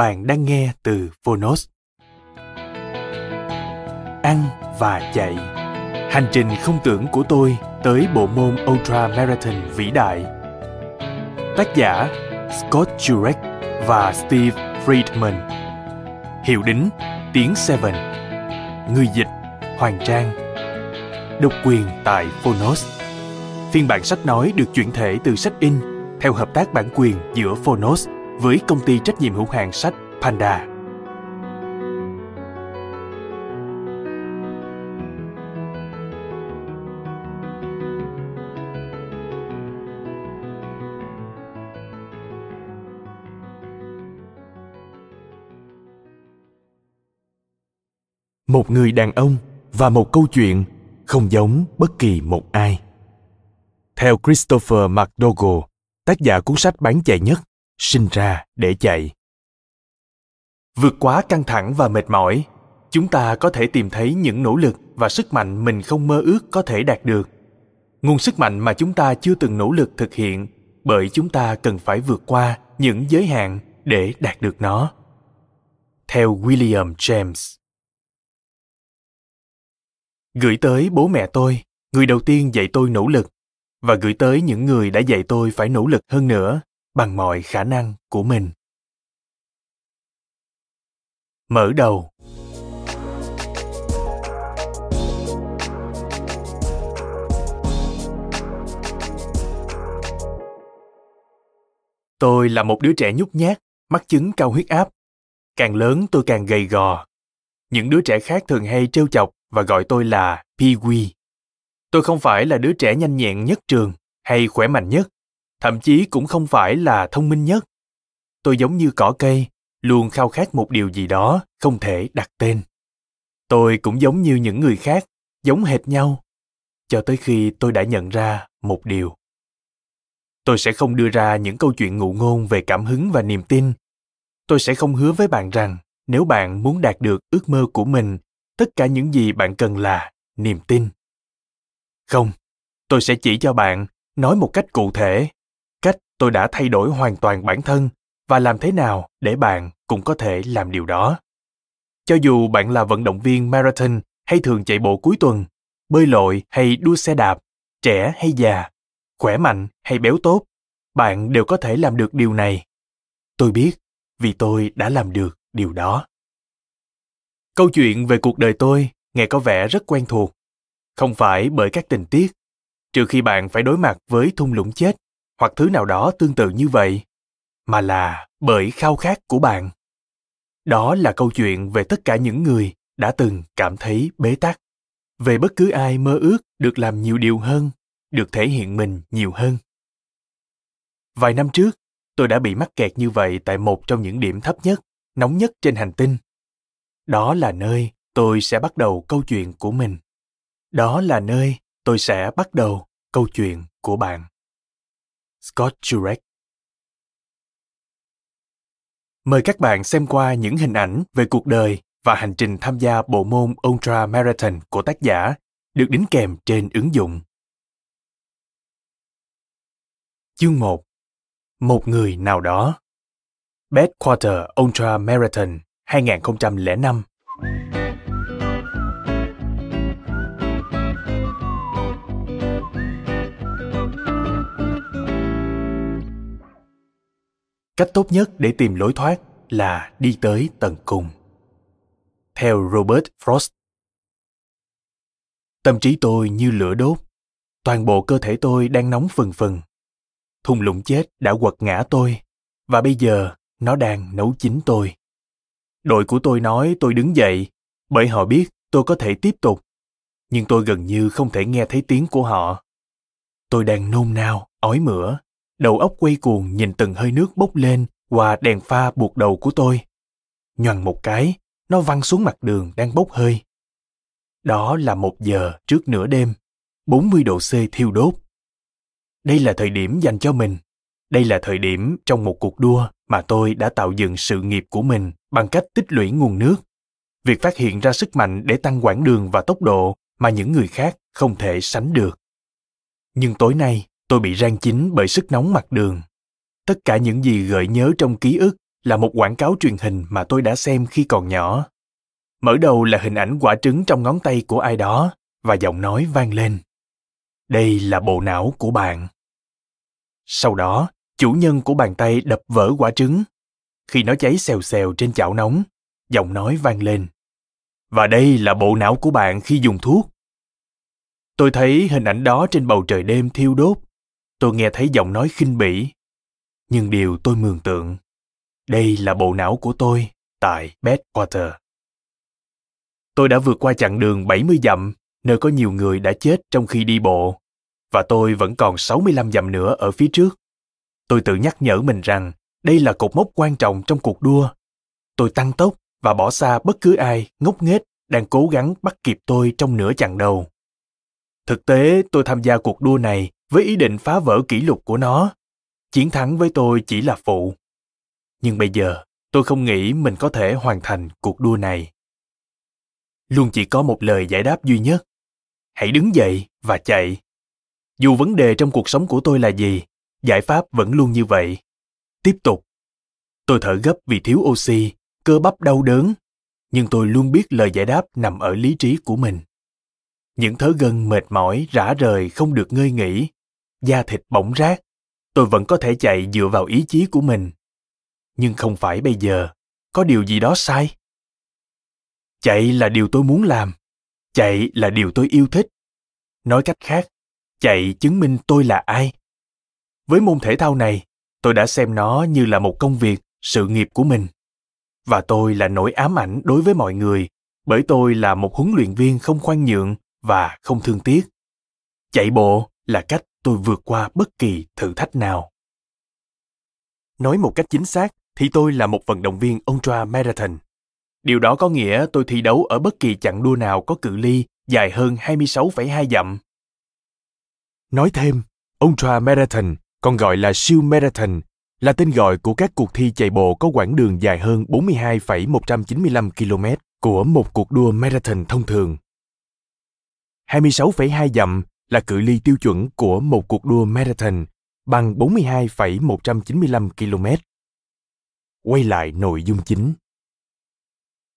Bạn đang nghe từ Phonos. Ăn và chạy. Hành trình không tưởng của tôi tới bộ môn Ultra Marathon vĩ đại. Tác giả Scott Jurek và Steve Friedman. Hiệu đính Tiếng Seven. Người dịch Hoàng Trang. Độc quyền tại Phonos. Phiên bản sách nói được chuyển thể từ sách in theo hợp tác bản quyền giữa Phonos với công ty trách nhiệm hữu hạn sách Panda. Một người đàn ông và một câu chuyện không giống bất kỳ một ai. Theo Christopher McDougall, tác giả cuốn sách bán chạy nhất sinh ra để chạy. Vượt quá căng thẳng và mệt mỏi, chúng ta có thể tìm thấy những nỗ lực và sức mạnh mình không mơ ước có thể đạt được. Nguồn sức mạnh mà chúng ta chưa từng nỗ lực thực hiện, bởi chúng ta cần phải vượt qua những giới hạn để đạt được nó. Theo william james. Gửi tới bố mẹ tôi, người đầu tiên dạy tôi nỗ lực, và gửi tới những người đã dạy tôi phải nỗ lực hơn nữa bằng mọi khả năng của mình. Mở đầu. Tôi là một đứa trẻ nhút nhát, mắc chứng cao huyết áp. Càng lớn tôi càng gầy gò. Những đứa trẻ khác thường hay trêu chọc và gọi tôi là pee wee. Tôi không phải là đứa trẻ nhanh nhẹn nhất trường hay khỏe mạnh nhất thậm chí cũng không phải là thông minh nhất. Tôi giống như cỏ cây, luôn khao khát một điều gì đó không thể đặt tên. Tôi cũng giống như những người khác, giống hệt nhau, cho tới khi tôi đã nhận ra một điều. Tôi sẽ không đưa ra những câu chuyện ngụ ngôn về cảm hứng và niềm tin. Tôi sẽ không hứa với bạn rằng nếu bạn muốn đạt được ước mơ của mình, tất cả những gì bạn cần là niềm tin. Không, tôi sẽ chỉ cho bạn nói một cách cụ thể tôi đã thay đổi hoàn toàn bản thân và làm thế nào để bạn cũng có thể làm điều đó. Cho dù bạn là vận động viên marathon hay thường chạy bộ cuối tuần, bơi lội hay đua xe đạp, trẻ hay già, khỏe mạnh hay béo tốt, bạn đều có thể làm được điều này. Tôi biết vì tôi đã làm được điều đó. Câu chuyện về cuộc đời tôi nghe có vẻ rất quen thuộc. Không phải bởi các tình tiết, trừ khi bạn phải đối mặt với thung lũng chết hoặc thứ nào đó tương tự như vậy, mà là bởi khao khát của bạn. Đó là câu chuyện về tất cả những người đã từng cảm thấy bế tắc. Về bất cứ ai mơ ước được làm nhiều điều hơn, được thể hiện mình nhiều hơn. Vài năm trước, tôi đã bị mắc kẹt như vậy tại một trong những điểm thấp nhất, nóng nhất trên hành tinh. Đó là nơi tôi sẽ bắt đầu câu chuyện của mình. Đó là nơi tôi sẽ bắt đầu câu chuyện của bạn. Scott Jurek. Mời các bạn xem qua những hình ảnh về cuộc đời và hành trình tham gia bộ môn Ultra Marathon của tác giả, được đính kèm trên ứng dụng. Chương 1 Một người nào đó Quarter Ultra Marathon 2005 cách tốt nhất để tìm lối thoát là đi tới tận cùng. Theo robert frost, tâm trí tôi như lửa đốt. Toàn bộ cơ thể tôi đang nóng phừng phừng. Thung lũng chết đã quật ngã tôi, và bây giờ nó đang nấu chín tôi. Đội của tôi nói tôi đứng dậy, bởi họ biết tôi có thể tiếp tục. Nhưng tôi gần như không thể nghe thấy tiếng của họ. Tôi đang nôn nao, ói mửa đầu óc quay cuồng nhìn từng hơi nước bốc lên qua đèn pha buộc đầu của tôi Nhoằn một cái nó văng xuống mặt đường đang bốc hơi đó là một giờ trước nửa đêm 40 độ C thiêu đốt. Đây là thời điểm dành cho mình. Đây là thời điểm trong một cuộc đua mà tôi đã tạo dựng sự nghiệp của mình bằng cách tích lũy nguồn nước. Việc phát hiện ra sức mạnh để tăng quãng đường và tốc độ mà những người khác không thể sánh được. Nhưng tối nay, tôi bị rang chín bởi sức nóng mặt đường. Tất cả những gì gợi nhớ trong ký ức là một quảng cáo truyền hình mà tôi đã xem khi còn nhỏ. Mở đầu là hình ảnh quả trứng trong ngón tay của ai đó, và giọng nói vang lên. Đây là bộ não của bạn. Sau đó, chủ nhân của bàn tay đập vỡ quả trứng. Khi nó cháy xèo xèo trên chảo nóng, giọng nói vang lên. Và đây là bộ não của bạn khi dùng thuốc. Tôi thấy hình ảnh đó trên bầu trời đêm thiêu đốt tôi nghe thấy giọng nói khinh bỉ nhưng điều tôi mường tượng đây là bộ não của tôi tại Badwater. Tôi đã vượt qua chặng đường 70 dặm nơi có nhiều người đã chết trong khi đi bộ, và tôi vẫn còn 65 dặm nữa ở phía trước. Tôi tự nhắc nhở mình rằng đây là cột mốc quan trọng trong cuộc đua. Tôi tăng tốc và bỏ xa bất cứ ai ngốc nghếch đang cố gắng bắt kịp tôi trong nửa chặng đầu. Thực tế, tôi tham gia cuộc đua này với ý định phá vỡ kỷ lục của nó. Chiến thắng với tôi chỉ là phụ. Nhưng bây giờ, tôi không nghĩ mình có thể hoàn thành cuộc đua này. Luôn chỉ có một lời giải đáp duy nhất. Hãy đứng dậy và chạy. Dù vấn đề trong cuộc sống của tôi là gì giải pháp vẫn luôn như vậy. Tiếp tục. Tôi thở gấp vì thiếu oxy cơ bắp đau đớn. Nhưng tôi luôn biết lời giải đáp nằm ở lý trí của mình. Những thớ gân mệt mỏi rã rời không được ngơi nghỉ da thịt bỏng rát. Tôi vẫn có thể chạy dựa vào ý chí của mình. Nhưng không phải bây giờ. Có điều gì đó sai. Chạy là điều tôi muốn làm. Chạy là điều tôi yêu thích. Nói cách khác, chạy chứng minh tôi là ai. Với môn thể thao này, tôi đã xem nó như là một công việc, sự nghiệp của mình. Và tôi là nỗi ám ảnh đối với mọi người, bởi tôi là một huấn luyện viên không khoan nhượng và không thương tiếc. Chạy bộ là cách tôi vượt qua bất kỳ thử thách nào nói một cách chính xác thì tôi là một vận động viên ultra marathon Điều đó có nghĩa tôi thi đấu ở bất kỳ chặng đua nào có cự ly dài hơn 26,2 dặm. Nói thêm, Ultra Marathon, còn gọi là siêu marathon, là tên gọi của các cuộc thi chạy bộ có quãng đường dài hơn 42,195 km của một cuộc đua marathon thông thường. 26,2 dặm là cự ly tiêu chuẩn của một cuộc đua marathon bằng 42,195 km. Quay lại nội dung chính.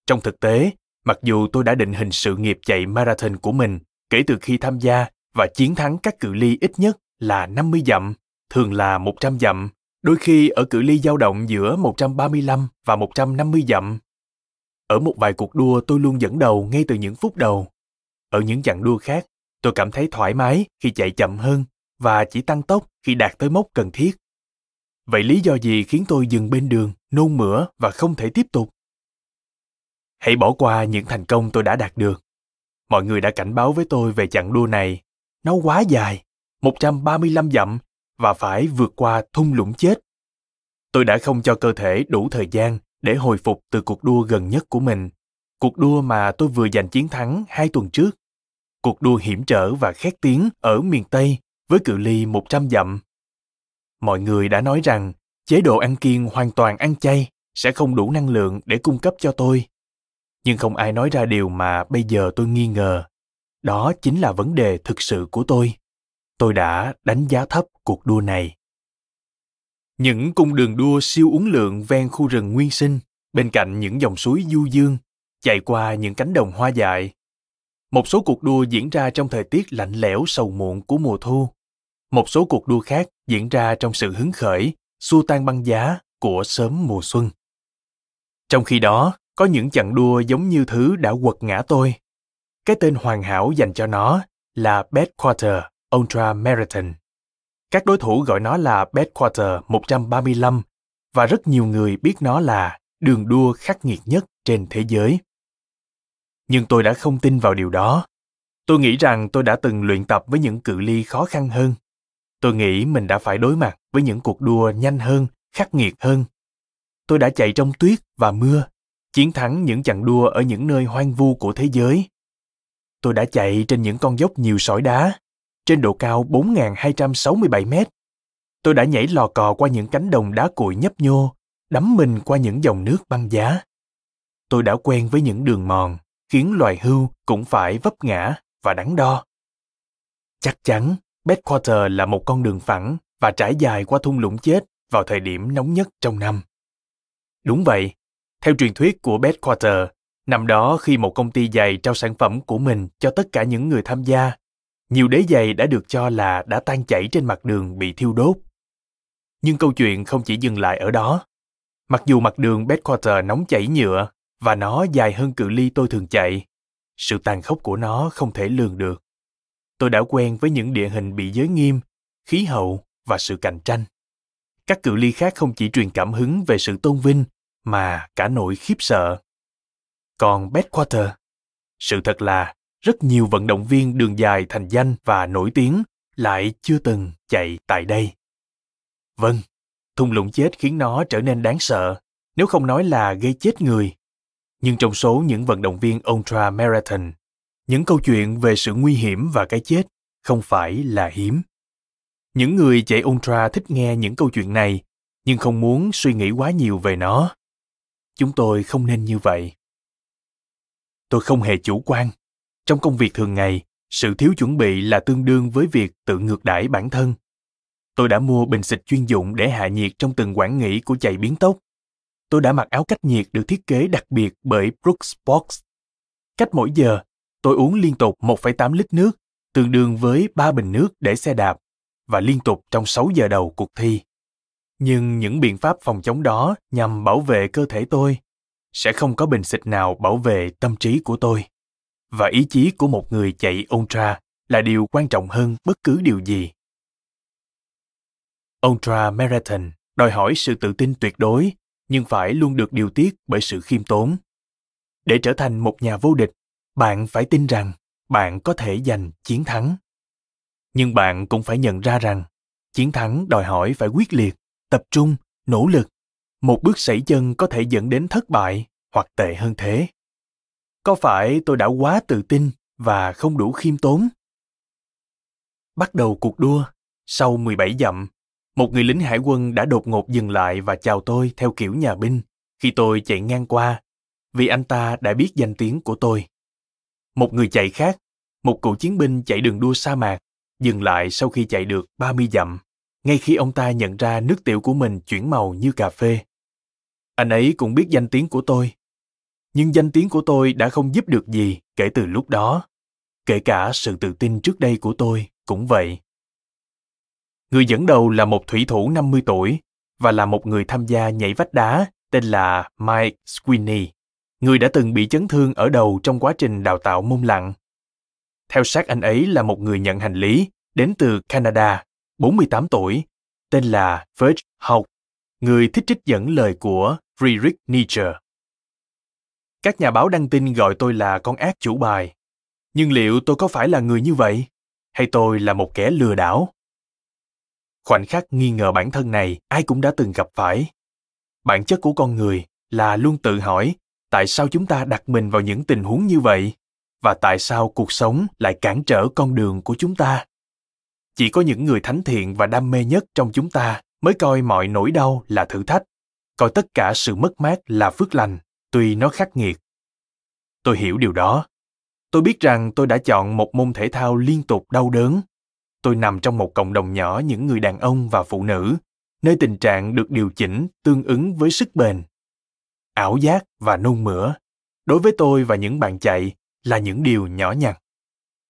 Trong thực tế, mặc dù tôi đã định hình sự nghiệp chạy marathon của mình kể từ khi tham gia và chiến thắng các cự ly ít nhất là 50 dặm, thường là 100 dặm, đôi khi ở cự ly dao động giữa 135 và 150 dặm. Ở một vài cuộc đua tôi luôn dẫn đầu ngay từ những phút đầu. Ở những chặng đua khác, tôi cảm thấy thoải mái khi chạy chậm hơn và chỉ tăng tốc khi đạt tới mốc cần thiết. Vậy lý do gì khiến tôi dừng bên đường, nôn mửa và không thể tiếp tục? Hãy bỏ qua những thành công tôi đã đạt được. Mọi người đã cảnh báo với tôi về chặng đua này. Nó quá dài, 135 dặm và phải vượt qua thung lũng chết. Tôi đã không cho cơ thể đủ thời gian để hồi phục từ cuộc đua gần nhất của mình. Cuộc đua mà tôi vừa giành chiến thắng hai tuần trước. Cuộc đua hiểm trở và khét tiếng ở miền Tây với cự ly 100 dặm. Mọi người đã nói rằng chế độ ăn kiêng hoàn toàn ăn chay sẽ không đủ năng lượng để cung cấp cho tôi nhưng không ai nói ra điều mà bây giờ tôi nghi ngờ đó chính là vấn đề thực sự của tôi tôi đã đánh giá thấp cuộc đua này những cung đường đua siêu uốn lượn ven khu rừng nguyên sinh, bên cạnh những dòng suối du dương, chạy qua những cánh đồng hoa dại. Một số cuộc đua diễn ra trong thời tiết lạnh lẽo sầu muộn của mùa thu. Một số cuộc đua khác diễn ra trong sự hứng khởi, xua tan băng giá của sớm mùa xuân. Trong khi đó, có những chặng đua giống như thứ đã quật ngã tôi. Cái tên hoàn hảo dành cho nó là Badwater Ultra Marathon. Các đối thủ gọi nó là Badwater 135 và rất nhiều người biết nó là đường đua khắc nghiệt nhất trên thế giới. Nhưng tôi đã không tin vào điều đó. Tôi nghĩ rằng tôi đã từng luyện tập với những cự ly khó khăn hơn. Tôi nghĩ mình đã phải đối mặt với những cuộc đua nhanh hơn, khắc nghiệt hơn. Tôi đã chạy trong tuyết và mưa, chiến thắng những chặng đua ở những nơi hoang vu của thế giới. Tôi đã chạy trên những con dốc nhiều sỏi đá, trên độ cao 4.267 mét. Tôi đã nhảy lò cò qua những cánh đồng đá cuội nhấp nhô, đắm mình qua những dòng nước băng giá. Tôi đã quen với những đường mòn, khiến loài hưu cũng phải vấp ngã và đắn đo. Chắc chắn, Badwater là một con đường phẳng và trải dài qua thung lũng chết vào thời điểm nóng nhất trong năm. Đúng vậy, theo truyền thuyết của Badwater, năm đó khi một công ty giày trao sản phẩm của mình cho tất cả những người tham gia, nhiều đế giày đã được cho là đã tan chảy trên mặt đường bị thiêu đốt. Nhưng câu chuyện không chỉ dừng lại ở đó. Mặc dù mặt đường Badwater nóng chảy nhựa và nó dài hơn cự ly tôi thường chạy, sự tàn khốc của nó không thể lường được. Tôi đã quen với những địa hình bị giới nghiêm, khí hậu và sự cạnh tranh. Các cự ly khác không chỉ truyền cảm hứng về sự tôn vinh mà cả nỗi khiếp sợ. Còn Badwater, sự thật là rất nhiều vận động viên đường dài thành danh và nổi tiếng lại chưa từng chạy tại đây. Vâng, thung lũng chết khiến nó trở nên đáng sợ, nếu không nói là gây chết người. Nhưng trong số những vận động viên ultra marathon, những câu chuyện về sự nguy hiểm và cái chết không phải là hiếm. Những người chạy ultra thích nghe những câu chuyện này, nhưng không muốn suy nghĩ quá nhiều về nó. Chúng tôi không nên như vậy. Tôi không hề chủ quan. Trong công việc thường ngày, sự thiếu chuẩn bị là tương đương với việc tự ngược đãi bản thân. Tôi đã mua bình xịt chuyên dụng để hạ nhiệt trong từng quản nghỉ của chạy biến tốc. Tôi đã mặc áo cách nhiệt được thiết kế đặc biệt bởi Brooks Box. Cách mỗi giờ, tôi uống liên tục 1,8 lít nước, tương đương với 3 bình nước để xe đạp, và liên tục trong 6 giờ đầu cuộc thi. Nhưng những biện pháp phòng chống đó nhằm bảo vệ cơ thể tôi. Sẽ không có bình xịt nào bảo vệ tâm trí của tôi. Và ý chí của một người chạy ultra là điều quan trọng hơn bất cứ điều gì. Ultra Marathon đòi hỏi sự tự tin tuyệt đối, nhưng phải luôn được điều tiết bởi sự khiêm tốn. Để trở thành một nhà vô địch, bạn phải tin rằng bạn có thể giành chiến thắng. Nhưng bạn cũng phải nhận ra rằng chiến thắng đòi hỏi phải quyết liệt, tập trung, nỗ lực. Một bước sẩy chân có thể dẫn đến thất bại hoặc tệ hơn thế. Có phải tôi đã quá tự tin và không đủ khiêm tốn? Bắt đầu cuộc đua, sau 17 dặm, một người lính hải quân đã đột ngột dừng lại và chào tôi theo kiểu nhà binh khi tôi chạy ngang qua, vì anh ta đã biết danh tiếng của tôi. Một người chạy khác, một cựu chiến binh chạy đường đua sa mạc, dừng lại sau khi chạy được 30 dặm, ngay khi ông ta nhận ra nước tiểu của mình chuyển màu như cà phê. Anh ấy cũng biết danh tiếng của tôi. Nhưng danh tiếng của tôi đã không giúp được gì kể từ lúc đó. Kể cả sự tự tin trước đây của tôi cũng vậy. Người dẫn đầu là một thủy thủ 50 tuổi và là một người tham gia nhảy vách đá tên là Mike Sweeney, người đã từng bị chấn thương ở đầu trong quá trình đào tạo môn lặn. Theo sát anh ấy là một người nhận hành lý đến từ Canada, 48 tuổi, tên là Virge Haug, người thích trích dẫn lời của Friedrich Nietzsche. Các nhà báo đăng tin gọi tôi là con ác chủ bài. Nhưng liệu tôi có phải là người như vậy? Hay tôi là một kẻ lừa đảo? Khoảnh khắc nghi ngờ bản thân này, ai cũng đã từng gặp phải. Bản chất của con người là luôn tự hỏi, tại sao chúng ta đặt mình vào những tình huống như vậy? Và tại sao cuộc sống lại cản trở con đường của chúng ta? Chỉ có những người thánh thiện và đam mê nhất trong chúng ta mới coi mọi nỗi đau là thử thách. Coi tất cả sự mất mát là phước lành, tuy nó khắc nghiệt. Tôi hiểu điều đó. Tôi biết rằng tôi đã chọn một môn thể thao liên tục đau đớn tôi nằm trong một cộng đồng nhỏ những người đàn ông và phụ nữ nơi tình trạng được điều chỉnh tương ứng với sức bền ảo giác và nôn mửa đối với tôi và những bạn chạy là những điều nhỏ nhặt.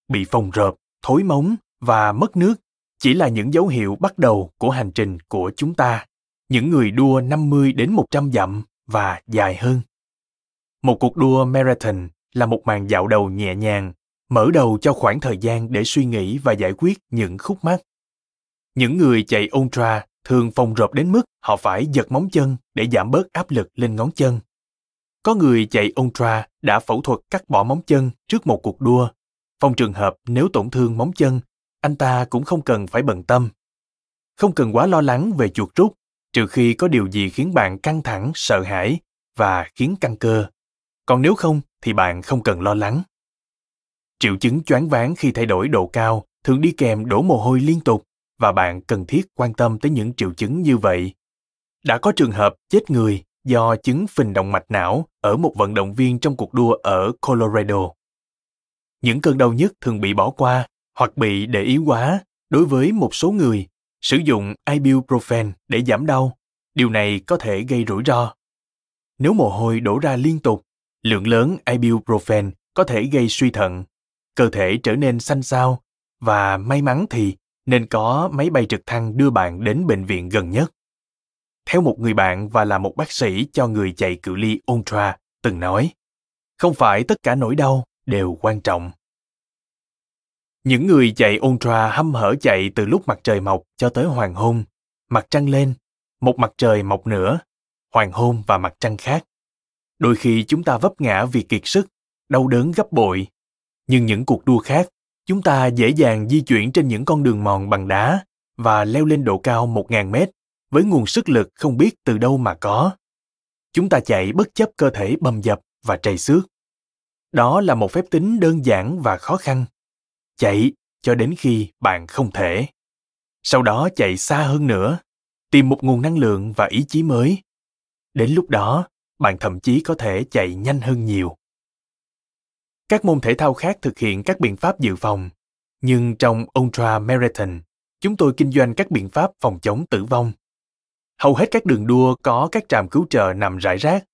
Bị phồng rộp, thối móng và mất nước chỉ là những dấu hiệu bắt đầu của hành trình của chúng ta, những người đua 50 đến 100 dặm và dài hơn. Một cuộc đua marathon là một màn dạo đầu nhẹ nhàng, mở đầu cho khoảng thời gian để suy nghĩ và giải quyết những khúc mắc. Những người chạy ultra thường phòng rộp đến mức họ phải giật móng chân để giảm bớt áp lực lên ngón chân. Có người chạy ultra đã phẫu thuật cắt bỏ móng chân trước một cuộc đua. Phòng trường hợp nếu tổn thương móng chân, anh ta cũng không cần phải bận tâm. Không cần quá lo lắng về chuột rút, trừ khi có điều gì khiến bạn căng thẳng, sợ hãi và khiến căng cơ. Còn nếu không thì bạn không cần lo lắng. Triệu chứng choáng váng khi thay đổi độ cao thường đi kèm đổ mồ hôi liên tục và bạn cần thiết quan tâm tới những triệu chứng như vậy. Đã có trường hợp chết người do chứng phình động mạch não ở một vận động viên trong cuộc đua ở Colorado. Những cơn đau nhức thường bị bỏ qua hoặc bị để ý quá đối với một số người sử dụng ibuprofen để giảm đau. Điều này có thể gây rủi ro. Nếu mồ hôi đổ ra liên tục, lượng lớn ibuprofen có thể gây suy thận, cơ thể trở nên xanh xao và may mắn thì nên có máy bay trực thăng đưa bạn đến bệnh viện gần nhất. Theo một người bạn và là một bác sĩ cho người chạy cự ly ultra từng nói, không phải tất cả nỗi đau đều quan trọng. Những người chạy ultra hâm hở chạy từ lúc mặt trời mọc cho tới hoàng hôn, mặt trăng lên, một mặt trời mọc nữa, hoàng hôn và mặt trăng khác. Đôi khi chúng ta vấp ngã vì kiệt sức, đau đớn gấp bội. Nhưng những cuộc đua khác Chúng ta dễ dàng di chuyển trên những con đường mòn bằng đá và leo lên độ cao 1.000 mét với nguồn sức lực không biết từ đâu mà có. Chúng ta chạy bất chấp cơ thể bầm dập và trầy xước. Đó là một phép tính đơn giản và khó khăn. Chạy cho đến khi bạn không thể. Sau đó chạy xa hơn nữa, tìm một nguồn năng lượng và ý chí mới. Đến lúc đó, bạn thậm chí có thể chạy nhanh hơn nhiều. Các môn thể thao khác thực hiện các biện pháp dự phòng, nhưng trong Ultra Marathon, chúng tôi kinh doanh các biện pháp phòng chống tử vong. Hầu hết các đường đua có các trạm cứu trợ nằm rải rác,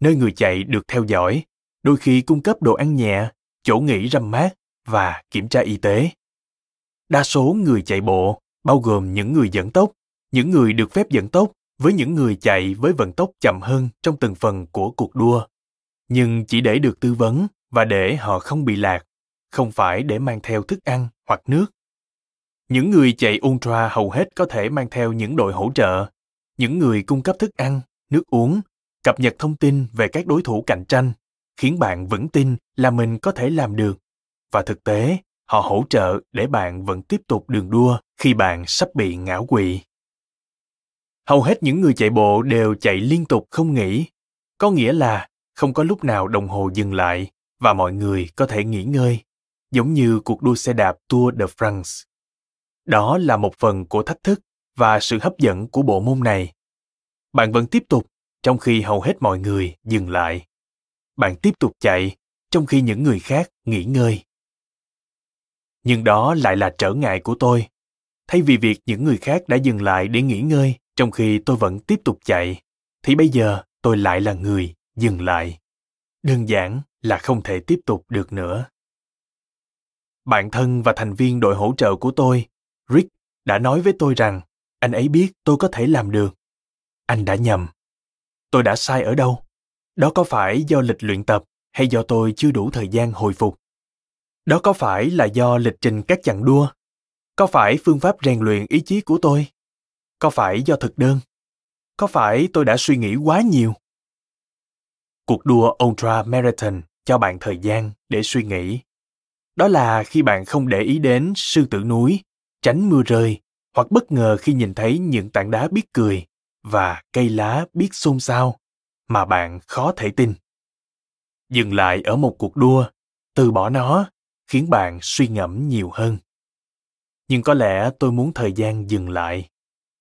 nơi người chạy được theo dõi, đôi khi cung cấp đồ ăn nhẹ, chỗ nghỉ râm mát và kiểm tra y tế. Đa số người chạy bộ, bao gồm những người dẫn tốc, những người được phép dẫn tốc với những người chạy với vận tốc chậm hơn trong từng phần của cuộc đua, nhưng chỉ để được tư vấn và để họ không bị lạc, không phải để mang theo thức ăn hoặc nước. Những người chạy ultra hầu hết có thể mang theo những đội hỗ trợ, những người cung cấp thức ăn, nước uống, cập nhật thông tin về các đối thủ cạnh tranh, khiến bạn vững tin là mình có thể làm được. Và thực tế, họ hỗ trợ để bạn vẫn tiếp tục đường đua khi bạn sắp bị ngã quỵ. Hầu hết những người chạy bộ đều chạy liên tục không nghỉ, có nghĩa là không có lúc nào đồng hồ dừng lại và mọi người có thể nghỉ ngơi, giống như cuộc đua xe đạp Tour de France. Đó là một phần của thách thức và sự hấp dẫn của bộ môn này. Bạn vẫn tiếp tục trong khi hầu hết mọi người dừng lại. Bạn tiếp tục chạy trong khi những người khác nghỉ ngơi. Nhưng đó lại là trở ngại của tôi. Thay vì việc những người khác đã dừng lại để nghỉ ngơi trong khi tôi vẫn tiếp tục chạy, thì bây giờ tôi lại là người dừng lại. Đơn giản là không thể tiếp tục được nữa. Bạn thân và thành viên đội hỗ trợ của tôi, Rick, đã nói với tôi rằng anh ấy biết tôi có thể làm được. Anh đã nhầm. Tôi đã sai ở đâu? Đó có phải do lịch luyện tập hay do tôi chưa đủ thời gian hồi phục? Đó có phải là do lịch trình các chặng đua? Có phải phương pháp rèn luyện ý chí của tôi? Có phải do thực đơn? Có phải tôi đã suy nghĩ quá nhiều? Cuộc đua Ultra Marathon cho bạn thời gian để suy nghĩ. Đó là khi bạn không để ý đến sư tử núi, tránh mưa rơi hoặc bất ngờ khi nhìn thấy những tảng đá biết cười và cây lá biết xôn xao mà bạn khó thể tin. Dừng lại ở một cuộc đua, từ bỏ nó khiến bạn suy ngẫm nhiều hơn. Nhưng có lẽ tôi muốn thời gian dừng lại.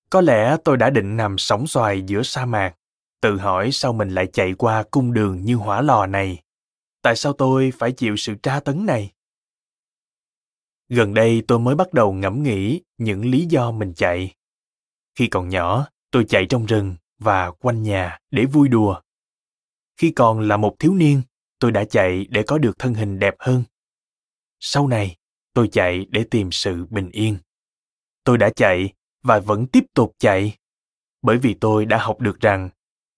Có lẽ tôi đã định nằm sóng xoài giữa sa mạc tự hỏi sao mình lại chạy qua cung đường như hỏa lò này tại sao tôi phải chịu sự tra tấn này? Gần đây tôi mới bắt đầu ngẫm nghĩ những lý do mình chạy. Khi còn nhỏ, tôi chạy trong rừng và quanh nhà để vui đùa. Khi còn là một thiếu niên, tôi đã chạy để có được thân hình đẹp hơn. Sau này, tôi chạy để tìm sự bình yên. Tôi đã chạy và vẫn tiếp tục chạy, bởi vì tôi đã học được rằng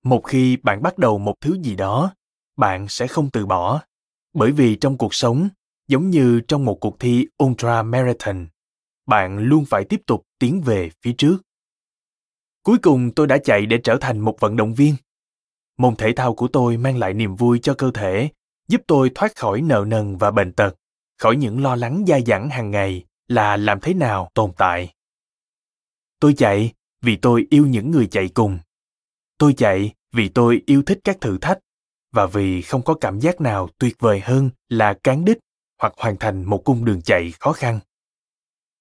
một khi bạn bắt đầu một thứ gì đó bạn sẽ không từ bỏ. Bởi vì trong cuộc sống, giống như trong một cuộc thi ultra marathon bạn luôn phải tiếp tục tiến về phía trước. Cuối cùng tôi đã chạy để trở thành một vận động viên. Môn thể thao của tôi mang lại niềm vui cho cơ thể, giúp tôi thoát khỏi nợ nần và bệnh tật, khỏi những lo lắng dai dẳng hàng ngày là làm thế nào tồn tại. Tôi chạy vì tôi yêu những người chạy cùng. Tôi chạy vì tôi yêu thích các thử thách và vì không có cảm giác nào tuyệt vời hơn là cán đích hoặc hoàn thành một cung đường chạy khó khăn.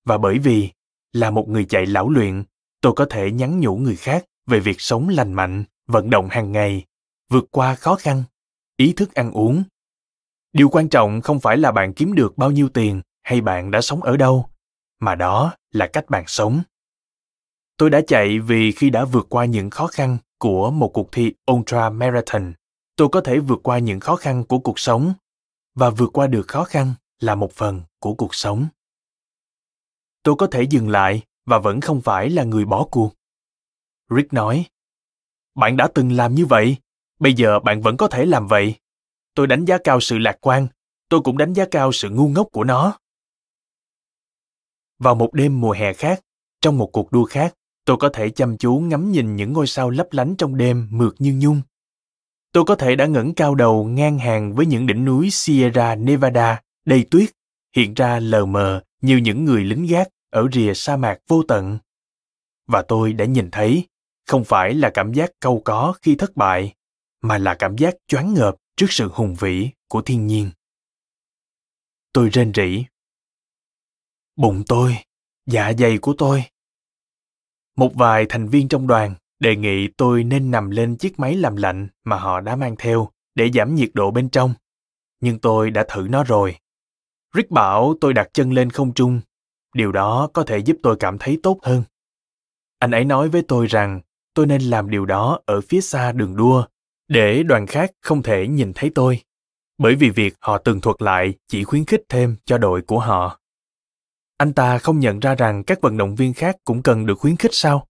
Và bởi vì là một người chạy lão luyện, tôi có thể nhắn nhủ người khác về việc sống lành mạnh, vận động hàng ngày, vượt qua khó khăn, ý thức ăn uống. Điều quan trọng không phải là bạn kiếm được bao nhiêu tiền hay bạn đã sống ở đâu, mà đó là cách bạn sống. Tôi đã chạy vì khi đã vượt qua những khó khăn của một cuộc thi ultra marathon tôi có thể vượt qua những khó khăn của cuộc sống, và vượt qua được khó khăn là một phần của cuộc sống. Tôi có thể dừng lại và vẫn không phải là người bỏ cuộc. Rick nói, bạn đã từng làm như vậy, bây giờ bạn vẫn có thể làm vậy. Tôi đánh giá cao sự lạc quan, tôi cũng đánh giá cao sự ngu ngốc của nó. Vào một đêm mùa hè khác, trong một cuộc đua khác, tôi có thể chăm chú ngắm nhìn những ngôi sao lấp lánh trong đêm mượt như nhung tôi có thể đã ngẩng cao đầu ngang hàng với những đỉnh núi sierra nevada đầy tuyết, hiện ra lờ mờ như những người lính gác ở rìa sa mạc vô tận. Và tôi đã nhìn thấy, không phải là cảm giác câu có khi thất bại, mà là cảm giác choáng ngợp trước sự hùng vĩ của thiên nhiên. Tôi rên rỉ. Bụng tôi dạ dày của tôi. Một vài thành viên trong đoàn đề nghị tôi nên nằm lên chiếc máy làm lạnh mà họ đã mang theo để giảm nhiệt độ bên trong. Nhưng tôi đã thử nó rồi. Rick bảo tôi đặt chân lên không trung. Điều đó có thể giúp tôi cảm thấy tốt hơn. Anh ấy nói với tôi rằng tôi nên làm điều đó ở phía xa đường đua để đoàn khác không thể nhìn thấy tôi. Bởi vì việc họ tường thuật lại chỉ khuyến khích thêm cho đội của họ. Anh ta không nhận ra rằng các vận động viên khác cũng cần được khuyến khích sao?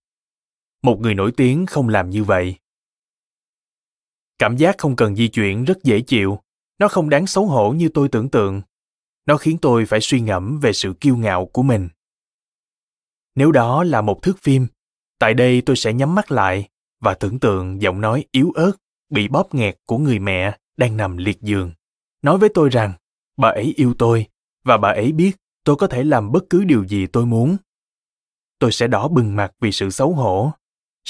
Một người nổi tiếng không làm như vậy. Cảm giác không cần di chuyển rất dễ chịu. Nó không đáng xấu hổ như tôi tưởng tượng. Nó khiến tôi phải suy ngẫm về sự kiêu ngạo của mình. Nếu đó là một thước phim, tại đây tôi sẽ nhắm mắt lại và tưởng tượng giọng nói yếu ớt, bị bóp nghẹt của người mẹ đang nằm liệt giường. Nói với tôi rằng, bà ấy yêu tôi và bà ấy biết tôi có thể làm bất cứ điều gì tôi muốn. Tôi sẽ đỏ bừng mặt vì sự xấu hổ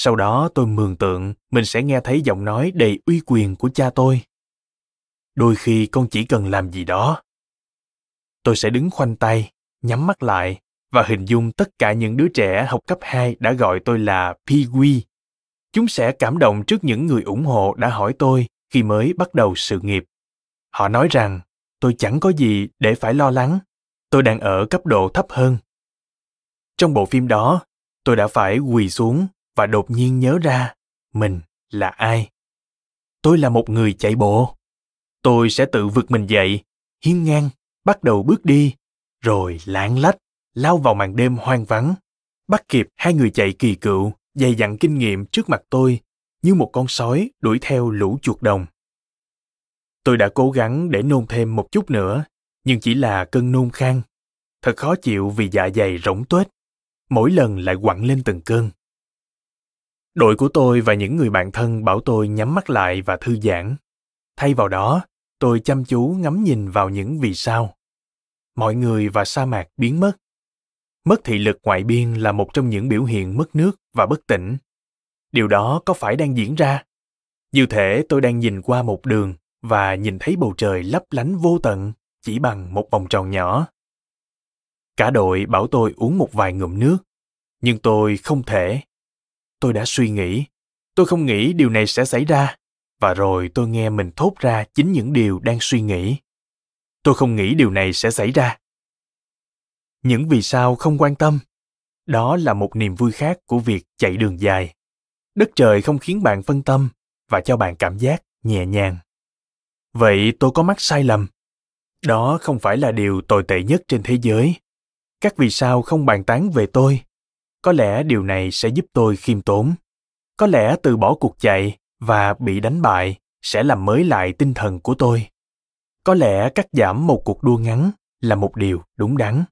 sau đó tôi mường tượng mình sẽ nghe thấy giọng nói đầy uy quyền của cha tôi đôi khi con chỉ cần làm gì đó tôi sẽ đứng khoanh tay nhắm mắt lại và hình dung tất cả những đứa trẻ học cấp 2 đã gọi tôi là Pee Chúng sẽ cảm động trước những người ủng hộ đã hỏi tôi khi mới bắt đầu sự nghiệp. Họ nói rằng tôi chẳng có gì để phải lo lắng, tôi đang ở cấp độ thấp hơn. Trong bộ phim đó, tôi đã phải quỳ xuống và đột nhiên nhớ ra mình là ai. Tôi là một người chạy bộ. Tôi sẽ tự vực mình dậy, hiên ngang, bắt đầu bước đi, rồi lãng lách lao vào màn đêm hoang vắng, bắt kịp hai người chạy kỳ cựu, dày dặn kinh nghiệm trước mặt tôi, như một con sói đuổi theo lũ chuột đồng. Tôi đã cố gắng để nôn thêm một chút nữa, nhưng chỉ là cơn nôn khan. Thật khó chịu vì dạ dày rỗng tuếch, mỗi lần lại quặn lên từng cơn. Đội của tôi và những người bạn thân bảo tôi nhắm mắt lại và thư giãn. Thay vào đó, tôi chăm chú ngắm nhìn vào những vì sao. Mọi người và sa mạc biến mất. Mất thị lực ngoại biên là một trong những biểu hiện mất nước và bất tỉnh. Điều đó có phải đang diễn ra? Như thể tôi đang nhìn qua một đường và nhìn thấy bầu trời lấp lánh vô tận chỉ bằng một vòng tròn nhỏ. Cả đội bảo tôi uống một vài ngụm nước nhưng tôi không thể tôi đã suy nghĩ. Tôi không nghĩ điều này sẽ xảy ra. Và rồi tôi nghe mình thốt ra chính những điều đang suy nghĩ. Tôi không nghĩ điều này sẽ xảy ra. Những vì sao không quan tâm. Đó là một niềm vui khác của việc chạy đường dài. Đất trời không khiến bạn phân tâm và cho bạn cảm giác nhẹ nhàng. Vậy tôi có mắc sai lầm. Đó không phải là điều tồi tệ nhất trên thế giới. Các vì sao không bàn tán về tôi có lẽ điều này sẽ giúp tôi khiêm tốn. Có lẽ từ bỏ cuộc chạy và bị đánh bại sẽ làm mới lại tinh thần của tôi. Có lẽ cắt giảm một cuộc đua ngắn là một điều đúng đắn.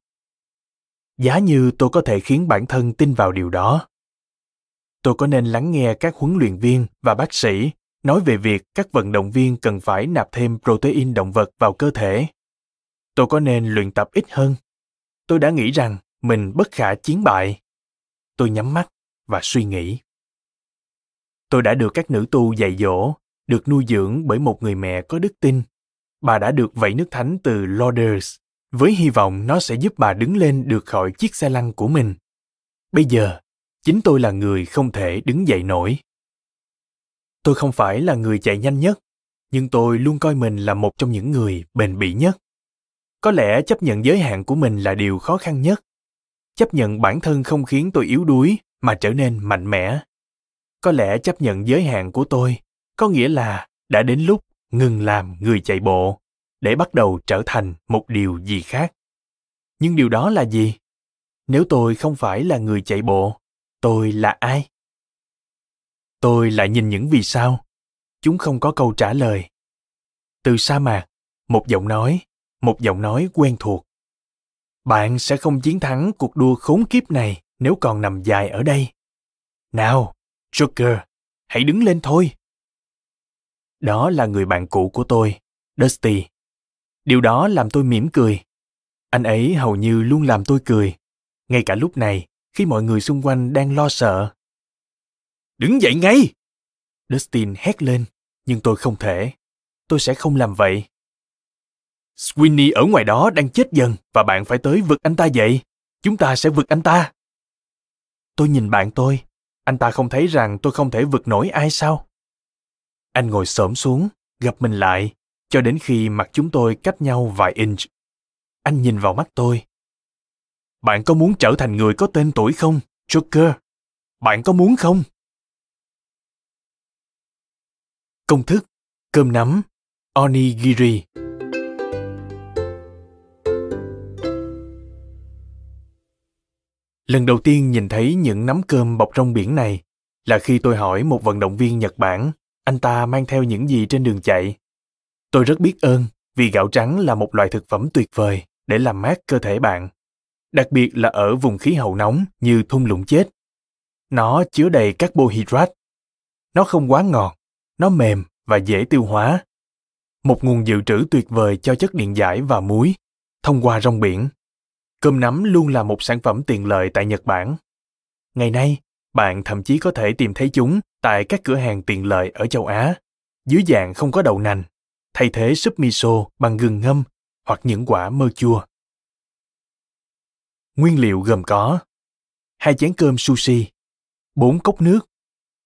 Giá như tôi có thể khiến bản thân tin vào điều đó. Tôi có nên lắng nghe các huấn luyện viên và bác sĩ nói về việc các vận động viên cần phải nạp thêm protein động vật vào cơ thể? Tôi có nên luyện tập ít hơn? Tôi đã nghĩ rằng mình bất khả chiến bại tôi nhắm mắt và suy nghĩ tôi đã được các nữ tu dạy dỗ được nuôi dưỡng bởi một người mẹ có đức tin bà đã được vẩy nước thánh từ Lourdes với hy vọng nó sẽ giúp bà đứng lên được khỏi chiếc xe lăn của mình. Bây giờ, chính tôi là người không thể đứng dậy nổi. Tôi không phải là người chạy nhanh nhất, nhưng tôi luôn coi mình là một trong những người bền bỉ nhất. Có lẽ chấp nhận giới hạn của mình là điều khó khăn nhất. Chấp nhận bản thân không khiến tôi yếu đuối mà trở nên mạnh mẽ. Có lẽ chấp nhận giới hạn của tôi có nghĩa là đã đến lúc ngừng làm người chạy bộ để bắt đầu trở thành một điều gì khác. Nhưng điều đó là gì? Nếu tôi không phải là người chạy bộ, tôi là ai? Tôi lại nhìn những vì sao. Chúng không có câu trả lời. Từ sa mạc, một giọng nói, một giọng nói quen thuộc bạn sẽ không chiến thắng cuộc đua khốn kiếp này nếu còn nằm dài ở đây. Nào, joker, hãy đứng lên thôi. Đó là người bạn cũ của tôi, dusty. Điều đó làm tôi mỉm cười. Anh ấy hầu như luôn làm tôi cười, ngay cả lúc này khi mọi người xung quanh đang lo sợ. Đứng dậy ngay! Dustin hét lên, nhưng tôi không thể. Tôi sẽ không làm vậy sweeney ở ngoài đó đang chết dần và bạn phải tới vực anh ta dậy chúng ta sẽ vực anh ta. Tôi nhìn bạn tôi. Anh ta không thấy rằng tôi không thể vực nổi ai sao? Anh ngồi xổm xuống, gặp mình lại, cho đến khi mặt chúng tôi cách nhau vài inch. Anh nhìn vào mắt tôi. Bạn có muốn trở thành người có tên tuổi không, joker? Bạn có muốn không? Công thức. Cơm nắm. Onigiri. Lần đầu tiên nhìn thấy những nắm cơm bọc trong biển này là khi tôi hỏi một vận động viên nhật bản, anh ta mang theo những gì trên đường chạy. Tôi rất biết ơn vì gạo trắng là một loại thực phẩm tuyệt vời để làm mát cơ thể bạn, đặc biệt là ở vùng khí hậu nóng như thung lũng chết. Nó chứa đầy carbohydrate. Nó không quá ngọt, nó mềm và dễ tiêu hóa. Một nguồn dự trữ tuyệt vời cho chất điện giải và muối thông qua rong biển cơm nắm luôn là một sản phẩm tiện lợi tại nhật bản ngày nay bạn thậm chí có thể tìm thấy chúng tại các cửa hàng tiện lợi ở châu Á, dưới dạng không có đậu nành, thay thế súp miso bằng gừng ngâm hoặc những quả mơ chua. Nguyên liệu gồm có hai chén cơm sushi, 4 cốc nước,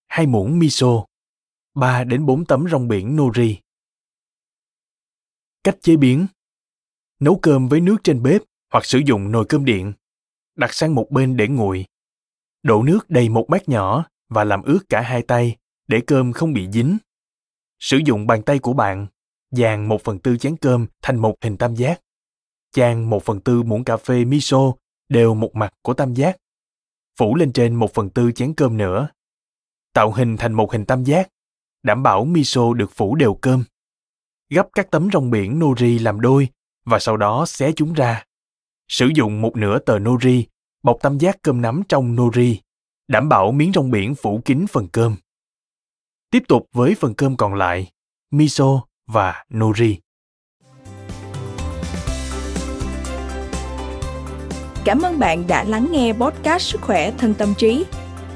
hai muỗng miso, 3 đến 4 tấm rong biển nori. Cách chế biến Nấu cơm với nước trên bếp hoặc sử dụng nồi cơm điện. Đặt sang một bên để nguội. Đổ nước đầy một bát nhỏ và làm ướt cả hai tay để cơm không bị dính. Sử dụng bàn tay của bạn, dàn một phần tư chén cơm thành một hình tam giác. Chan một phần tư muỗng cà phê miso đều một mặt của tam giác. Phủ lên trên một phần tư chén cơm nữa. Tạo hình thành một hình tam giác, đảm bảo miso được phủ đều cơm. Gấp các tấm rong biển nori làm đôi và sau đó xé chúng ra. Sử dụng một nửa tờ nori bọc tam giác cơm nắm trong nori đảm bảo miếng rong biển phủ kín phần cơm. Tiếp tục với phần cơm còn lại, miso và nori. Cảm ơn bạn đã lắng nghe podcast Sức khỏe thân tâm trí.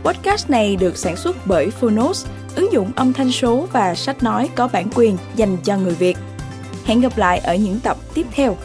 Podcast này được sản xuất bởi Phonos, ứng dụng âm thanh số và sách nói có bản quyền dành cho người Việt. Hẹn gặp lại ở những tập tiếp theo.